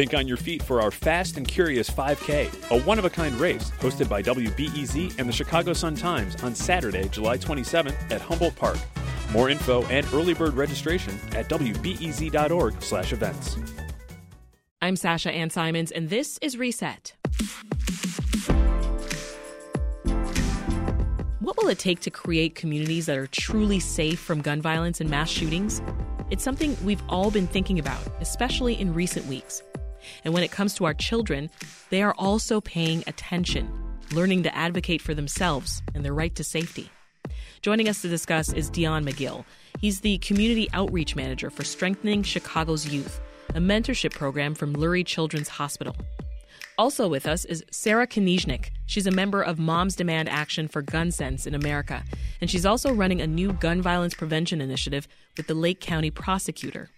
Think on your feet for our Fast and Curious 5K, a one of a kind race hosted by WBEZ and the Chicago Sun Times on Saturday, July 27th at Humboldt Park. More info and early bird registration at wbez.org/events. I'm Sasha Ann Simons, and this is Reset. What will it take to create communities that are truly safe from gun violence and mass shootings? It's something we've all been thinking about, especially in recent weeks. And when it comes to our children, they are also paying attention, learning to advocate for themselves and their right to safety. Joining us to discuss is Dion McGill. He's the Community Outreach Manager for Strengthening Chicago's Youth, a mentorship program from Lurie Children's Hospital. Also with us is Sarah Knizhnik. She's a member of Moms Demand Action for Gun Sense in America, and she's also running a new gun violence prevention initiative with the Lake County prosecutor.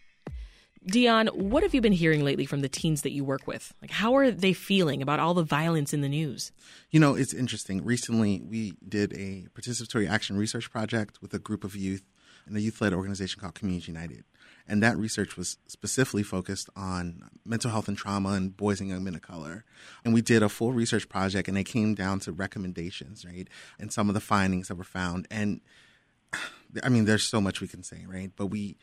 Dion, what have you been hearing lately from the teens that you work with? Like, how are they feeling about all the violence in the news? You know, it's interesting. Recently, we did a participatory action research project with a group of youth in a youth led organization called Community United. And that research was specifically focused on mental health and trauma and boys and young men of color. And we did a full research project and it came down to recommendations, right? And some of the findings that were found. And I mean, there's so much we can say, right? But we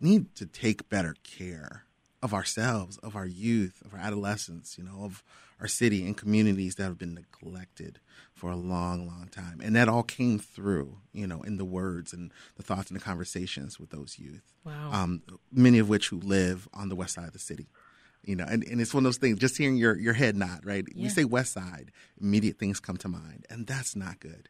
need to take better care of ourselves, of our youth, of our adolescents, you know, of our city and communities that have been neglected for a long, long time. And that all came through, you know, in the words and the thoughts and the conversations with those youth. Wow. Um, many of which who live on the west side of the city. You know, and, and it's one of those things, just hearing your, your head nod, right? Yeah. We say west side, immediate things come to mind. And that's not good.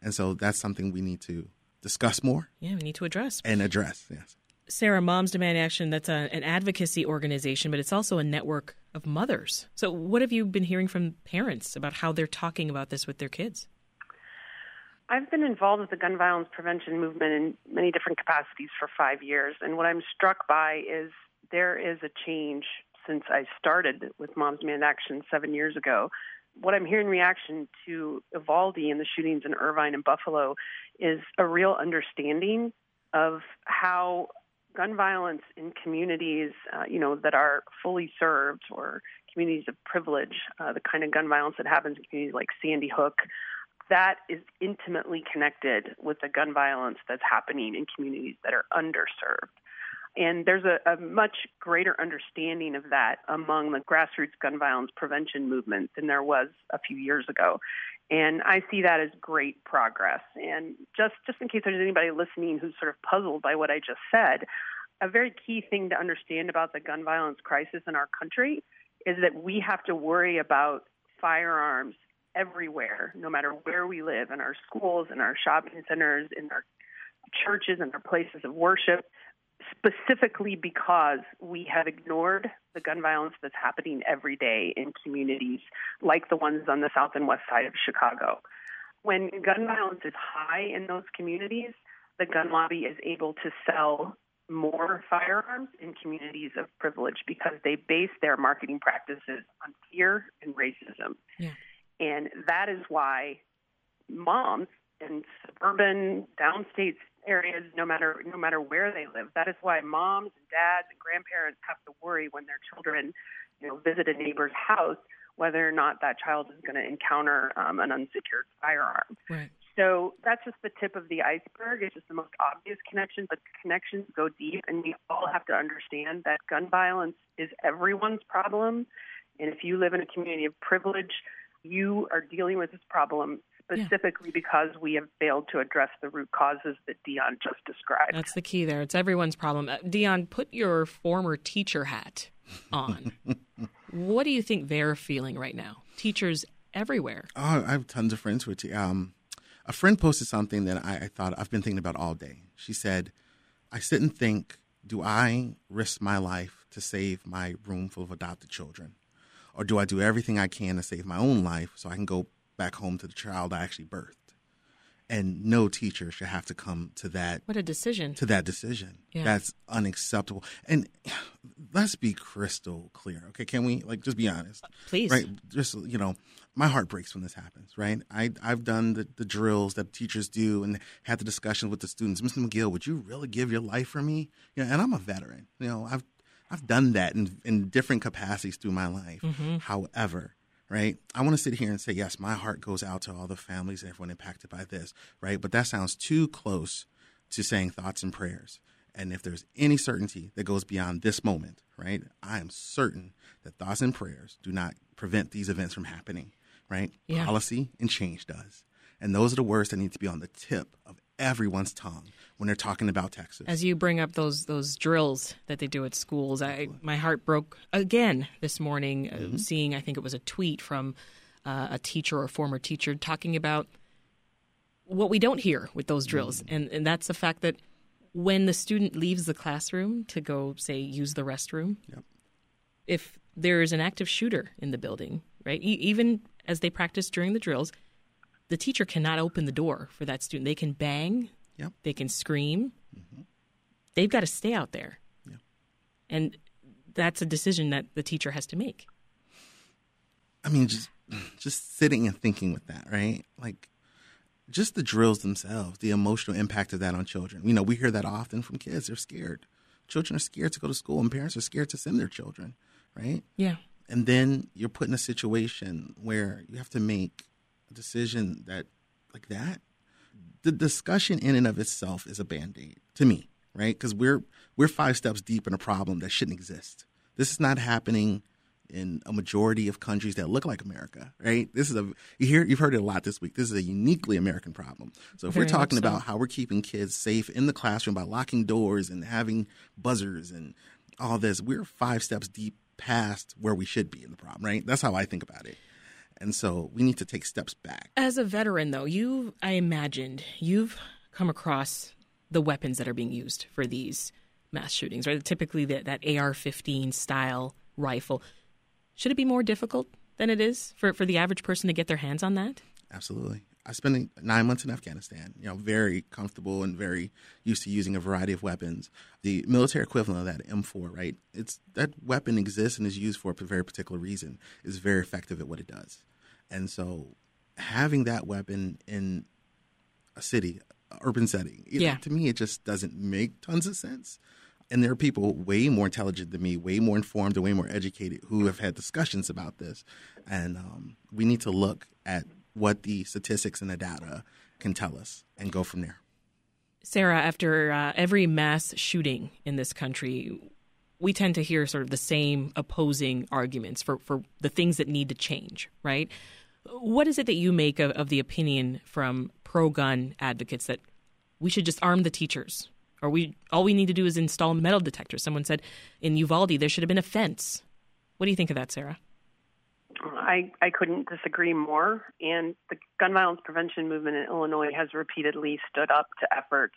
And so that's something we need to discuss more Yeah, we need to address. and address. Yes. Sarah, Moms Demand Action, that's a, an advocacy organization, but it's also a network of mothers. So, what have you been hearing from parents about how they're talking about this with their kids? I've been involved with the gun violence prevention movement in many different capacities for five years. And what I'm struck by is there is a change since I started with Moms Demand Action seven years ago. What I'm hearing in reaction to Uvalde and the shootings in Irvine and Buffalo is a real understanding of how gun violence in communities, uh, you know, that are fully served or communities of privilege, uh, the kind of gun violence that happens in communities like Sandy Hook, that is intimately connected with the gun violence that's happening in communities that are underserved. And there's a, a much greater understanding of that among the grassroots gun violence prevention movement than there was a few years ago. And I see that as great progress. And just, just in case there's anybody listening who's sort of puzzled by what I just said, a very key thing to understand about the gun violence crisis in our country is that we have to worry about firearms everywhere, no matter where we live, in our schools, in our shopping centers, in our churches, in our places of worship, specifically because we have ignored the gun violence that's happening every day in communities like the ones on the south and west side of Chicago. When gun violence is high in those communities, the gun lobby is able to sell more firearms in communities of privilege because they base their marketing practices on fear and racism. Yeah. And that is why moms in suburban downstate areas no matter no matter where they live that is why moms and dads and grandparents have to worry when their children you know visit a neighbor's house whether or not that child is going to encounter um, an unsecured firearm Right. so that's just the tip of the iceberg. It's just the most obvious connection, but the connections go deep, and we all have to understand that gun violence is everyone's problem. And if you live in a community of privilege, you are dealing with this problem specifically because we have failed to address the root causes that Dion just described. That's the key there. It's everyone's problem. Uh, Dion, put your former teacher hat on. what do you think they're feeling right now? Teachers everywhere. Oh, I have tons of friends who are. T- um, a friend posted something that I, I thought I've been thinking about all day. She said, "I sit and think, do I risk my life to save my room full of adopted children, or do I do everything I can to save my own life so I can go back home to the child I actually birthed?" And no teacher should have to come to that What a decision. to that decision. Yeah. That's unacceptable. And let's be crystal clear, okay? Can we like just be honest? Please. Right? Just you know, my heart breaks when this happens, right? I I've done the, the drills that teachers do and had the discussion with the students. Mr. McGill, would you really give your life for me? You know, and I'm a veteran. You know, I've I've done that in, in different capacities through my life. Mm-hmm. However, right, I want to sit here and say, yes, my heart goes out to all the families and everyone impacted by this, right? But that sounds too close to saying thoughts and prayers. And if there's any certainty that goes beyond this moment, right, I am certain that thoughts and prayers do not prevent these events from happening, right? Yeah. Policy and change does. And those are the words that need to be on the tip of everyone's tongue when they're talking about Texas. As you bring up those those drills that they do at schools, I my heart broke again this morning uh, mm-hmm. uh, seeing I think it was a tweet from uh, a teacher or a former teacher talking about what we don't hear with those drills, mm-hmm. and and that's the fact that when the student leaves the classroom to go say use the restroom, yep. if there is an active shooter in the building, right? E- even as they practice during the drills, the teacher cannot open the door for that student. They can bang, yep. they can scream. Mm-hmm. They've got to stay out there. Yep. And that's a decision that the teacher has to make. I mean, just just sitting and thinking with that, right? Like just the drills themselves, the emotional impact of that on children. You know, we hear that often from kids. They're scared. Children are scared to go to school, and parents are scared to send their children, right? Yeah. And then you're put in a situation where you have to make a decision that like that the discussion in and of itself is a band-aid to me right because we're we're five steps deep in a problem that shouldn't exist this is not happening in a majority of countries that look like America, right? This is a you hear you've heard it a lot this week. This is a uniquely American problem. So if Very we're talking so. about how we're keeping kids safe in the classroom by locking doors and having buzzers and all this, we're five steps deep past where we should be in the problem, right? That's how I think about it. And so we need to take steps back. As a veteran, though, you, I imagined, you've come across the weapons that are being used for these mass shootings, right? Typically that, that AR 15 style rifle. Should it be more difficult than it is for, for the average person to get their hands on that? Absolutely. I spent nine months in Afghanistan, you know, very comfortable and very used to using a variety of weapons. The military equivalent of that, M4, right? It's that weapon exists and is used for a very particular reason. Is very effective at what it does. And so having that weapon in a city, urban setting, yeah. Know, to me, it just doesn't make tons of sense. And there are people way more intelligent than me, way more informed, and way more educated who have had discussions about this. And um, we need to look at what the statistics and the data can tell us and go from there. Sarah, after uh, every mass shooting in this country, we tend to hear sort of the same opposing arguments for, for the things that need to change, right? What is it that you make of, of the opinion from pro gun advocates that we should just arm the teachers? Or we all we need to do is install metal detectors. Someone said in Uvalde there should have been a fence. What do you think of that, Sarah? I, I couldn't disagree more. And the gun violence prevention movement in Illinois has repeatedly stood up to efforts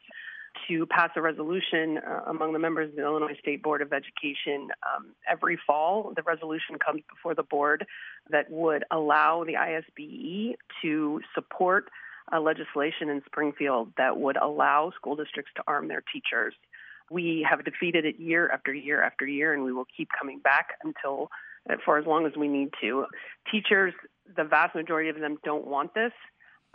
to pass a resolution uh, among the members of the Illinois State Board of Education um, every fall. The resolution comes before the board that would allow the ISBE to support legislation in Springfield that would allow school districts to arm their teachers. We have defeated it year after year after year, and we will keep coming back until for as long as we need to. Teachers, the vast majority of them don't want this.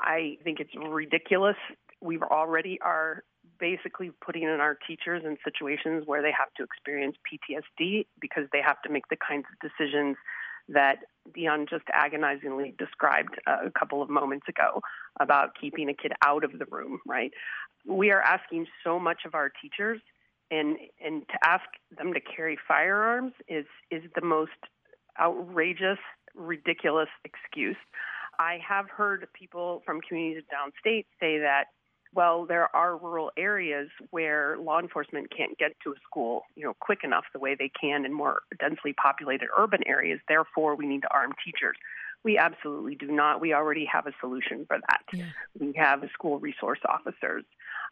I think it's ridiculous. We already are basically putting in our teachers in situations where they have to experience PTSD because they have to make the kinds of decisions that Dion just agonizingly described a couple of moments ago about keeping a kid out of the room, right? We are asking so much of our teachers and and to ask them to carry firearms is is the most outrageous, ridiculous excuse. I have heard people from communities downstate say that well, there are rural areas where law enforcement can't get to a school, you know, quick enough the way they can in more densely populated urban areas. Therefore, we need to arm teachers. We absolutely do not. We already have a solution for that. Yeah. We have school resource officers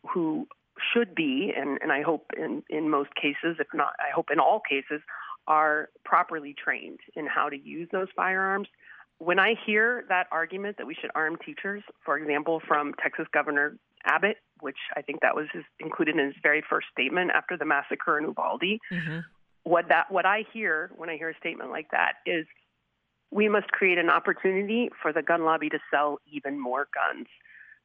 who should be, and, and I hope in, in most cases, if not, I hope in all cases, are properly trained in how to use those firearms. When I hear that argument that we should arm teachers, for example, from Texas Governor Abbott, which I think that was his, included in his very first statement after the massacre in Uvalde. Mm-hmm. What that what I hear when I hear a statement like that is we must create an opportunity for the gun lobby to sell even more guns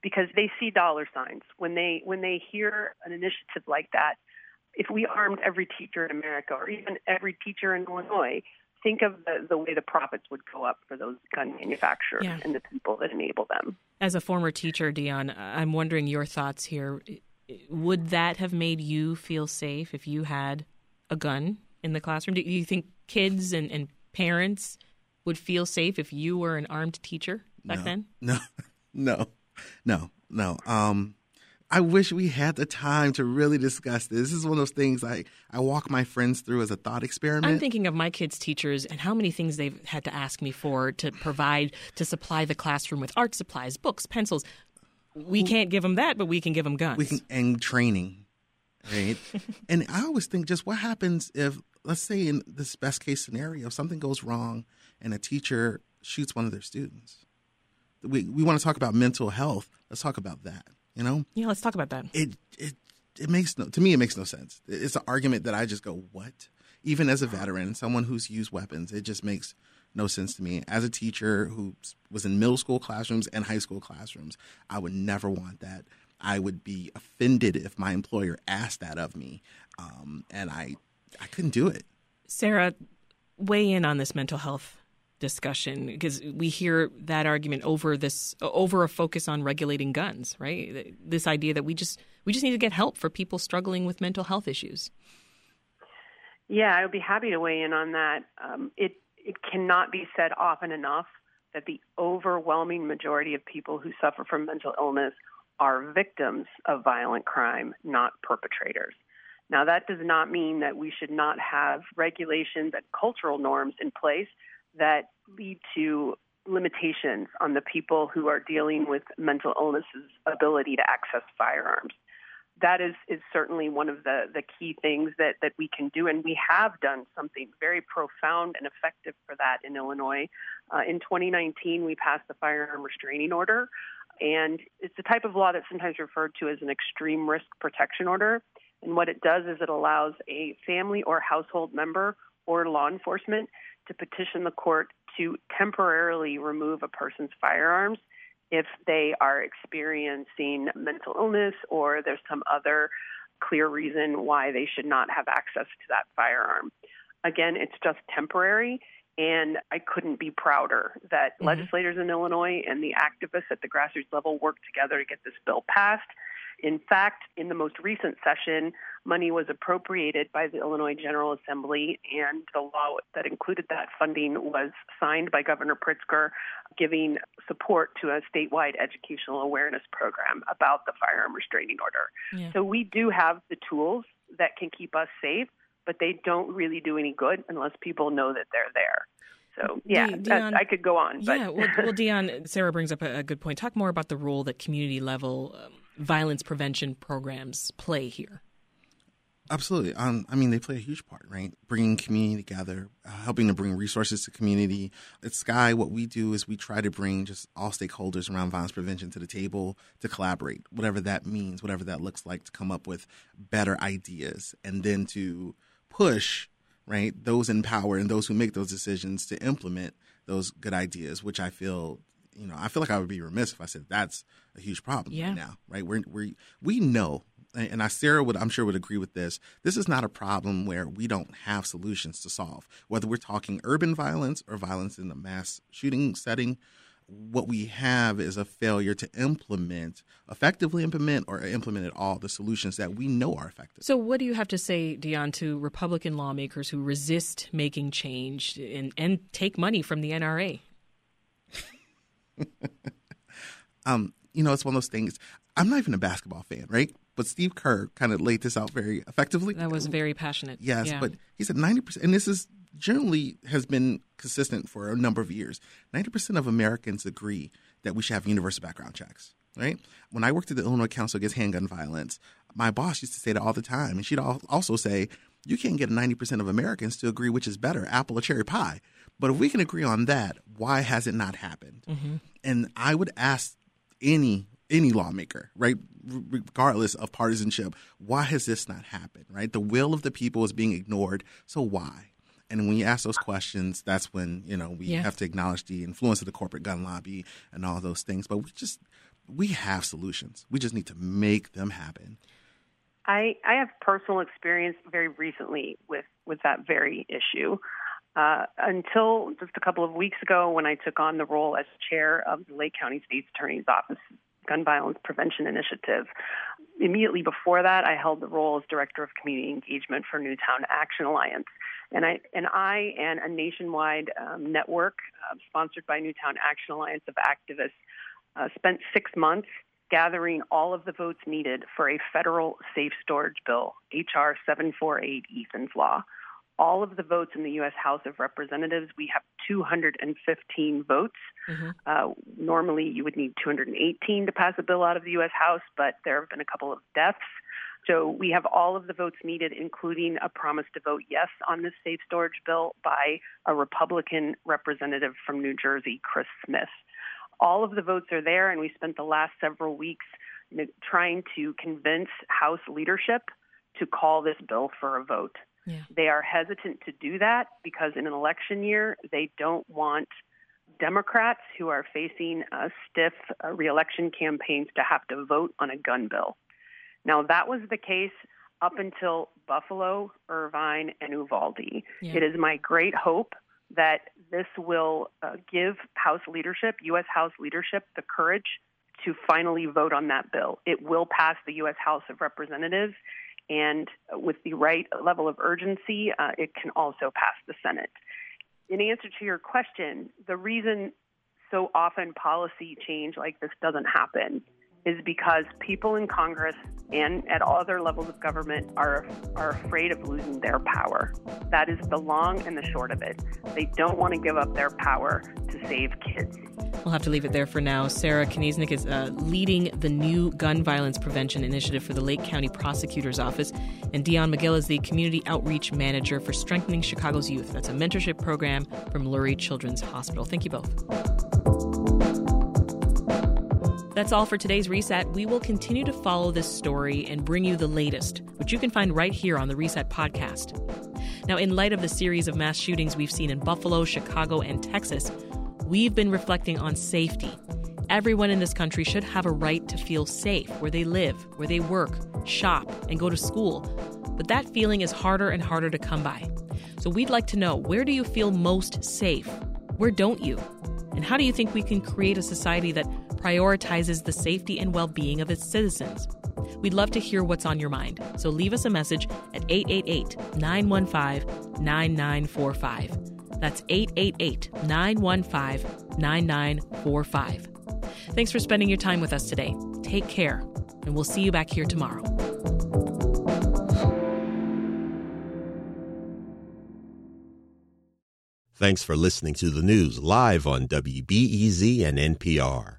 because they see dollar signs when they when they hear an initiative like that if we armed every teacher in America or even every teacher in Illinois, think of the, the way the profits would go up for those gun manufacturers yeah. and the people that enable them. As a former teacher, Dion, I'm wondering your thoughts here. Would that have made you feel safe if you had a gun in the classroom? Do you think kids and, and parents would feel safe if you were an armed teacher back no, then? No, no, no, no. Um, I wish we had the time to really discuss this. This is one of those things I, I walk my friends through as a thought experiment. I'm thinking of my kids' teachers and how many things they've had to ask me for to provide, to supply the classroom with art supplies, books, pencils. We can't give them that, but we can give them guns. We can, and training, right? and I always think just what happens if, let's say in this best case scenario, something goes wrong and a teacher shoots one of their students. We, we want to talk about mental health. Let's talk about that you know? Yeah, let's talk about that. It it it makes no to me. It makes no sense. It's an argument that I just go, what? Even as a veteran, someone who's used weapons, it just makes no sense to me. As a teacher who was in middle school classrooms and high school classrooms, I would never want that. I would be offended if my employer asked that of me, um, and I I couldn't do it. Sarah, weigh in on this mental health discussion because we hear that argument over this over a focus on regulating guns right? This idea that we just we just need to get help for people struggling with mental health issues. Yeah i would be happy to weigh in on that. Um, it it cannot be said often enough that the overwhelming majority of people who suffer from mental illness are victims of violent crime not perpetrators. Now that does not mean that we should not have regulations and cultural norms in place that lead to limitations on the people who are dealing with mental illness's ability to access firearms. That is, is certainly one of the, the key things that, that we can do, and we have done something very profound and effective for that in Illinois. Uh, in 2019, we passed the firearm restraining order, and it's the type of law that's sometimes referred to as an extreme risk protection order. And what it does is it allows a family or household member or law enforcement to petition the court to temporarily remove a person's firearms if they are experiencing mental illness or there's some other clear reason why they should not have access to that firearm. Again, it's just temporary, and I couldn't be prouder that mm-hmm. legislators in Illinois and the activists at the grassroots level worked together to get this bill passed. In fact, in the most recent session, money was appropriated by the Illinois General Assembly, and the law that included that funding was signed by Governor Pritzker, giving support to a statewide educational awareness program about the firearm restraining order. Yeah. So we do have the tools that can keep us safe, but they don't really do any good unless people know that they're there. So yeah, Dion, I could go on. But. Yeah, well, well, Dion, Sarah brings up a, good point. Talk more about the role that community level um, violence prevention programs play here. Absolutely. Um, I mean, they play a huge part, right? Bringing community together, uh, helping to bring resources to community. At Sky, what we do is we try to bring just all stakeholders around violence prevention to the table to collaborate, whatever that means, whatever that looks like, to come up with better ideas and then to push, right, those in power and those who make those decisions to implement those good ideas, which I feel you know, I feel like I would be remiss if I said that's a huge problem yeah. right now, right? We're, we we know and I, Sarah would, I'm sure, would agree with this. This is not a problem where we don't have solutions to solve. Whether we're talking urban violence or violence in the mass shooting setting, what we have is a failure to implement, effectively implement, or implement at all the solutions that we know are effective. So, what do you have to say, Dion, to Republican lawmakers who resist making change and, and take money from the NRA? um, you know, it's one of those things. I'm not even a basketball fan, right? But Steve Kerr kind of laid this out very effectively. That was very passionate. Yes, yeah. but he said 90%, and this is generally has been consistent for a number of years. 90% of Americans agree that we should have universal background checks, right? When I worked at the Illinois Council Against Handgun Violence, my boss used to say that all the time. And she'd also say, you can't get 90% of Americans to agree which is better, apple or cherry pie. But if we can agree on that, why has it not happened? Mm-hmm. And I would ask any any lawmaker, right? Regardless of partisanship, why has this not happened, right? The will of the people is being ignored. So why? And when you ask those questions, that's when, you know, we yeah. have to acknowledge the influence of the corporate gun lobby and all those things. But we just, we have solutions. We just need to make them happen. I, I have personal experience very recently with, with that very issue. Uh, until just a couple of weeks ago, when I took on the role as chair of the Lake County State's Attorney's Office Gun Violence Prevention Initiative. Immediately before that, I held the role as Director of Community Engagement for Newtown Action Alliance. And I and I and a nationwide um, network uh, sponsored by Newtown Action Alliance of activists uh, spent six months gathering all of the votes needed for a federal safe storage bill, H.R. 748 Ethan's Law. All of the votes in the U.S. House of Representatives, we have 215 votes. Mm-hmm. Uh, normally, you would need 218 to pass a bill out of the U.S. House, but there have been a couple of deaths. So we have all of the votes needed, including a promise to vote yes on this safe storage bill by a Republican representative from New Jersey, Chris Smith. All of the votes are there, and we spent the last several weeks trying to convince House leadership to call this bill for a vote. Yeah. They are hesitant to do that because in an election year, they don't want Democrats who are facing a stiff uh, reelection campaigns to have to vote on a gun bill. Now, that was the case up until Buffalo, Irvine, and Uvalde. Yeah. It is my great hope that this will uh, give House leadership, U.S. House leadership, the courage to finally vote on that bill. It will pass the U.S. House of Representatives, and with the right level of urgency, uh, it can also pass the Senate. In answer to your question, the reason so often policy change like this doesn't happen is because people in Congress and at all other levels of government are are afraid of losing their power. That is the long and the short of it. They don't want to give up their power to save kids. We'll have to leave it there for now. Sarah Koniecznik is uh, leading the new gun violence prevention initiative for the Lake County Prosecutor's Office, and Dion McGill is the community outreach manager for Strengthening Chicago's Youth. That's a mentorship program from Lurie Children's Hospital. Thank you both. That's all for today's Reset. We will continue to follow this story and bring you the latest, which you can find right here on the Reset podcast. Now, in light of the series of mass shootings we've seen in Buffalo, Chicago, and Texas, we've been reflecting on safety. Everyone in this country should have a right to feel safe where they live, where they work, shop, and go to school. But that feeling is harder and harder to come by. So we'd like to know where do you feel most safe? Where don't you? And how do you think we can create a society that prioritizes the safety and well being of its citizens? We'd love to hear what's on your mind, so leave us a message at 888 915 9945. That's 888 915 9945. Thanks for spending your time with us today. Take care, and we'll see you back here tomorrow. Thanks for listening to the news live on WBEZ and NPR.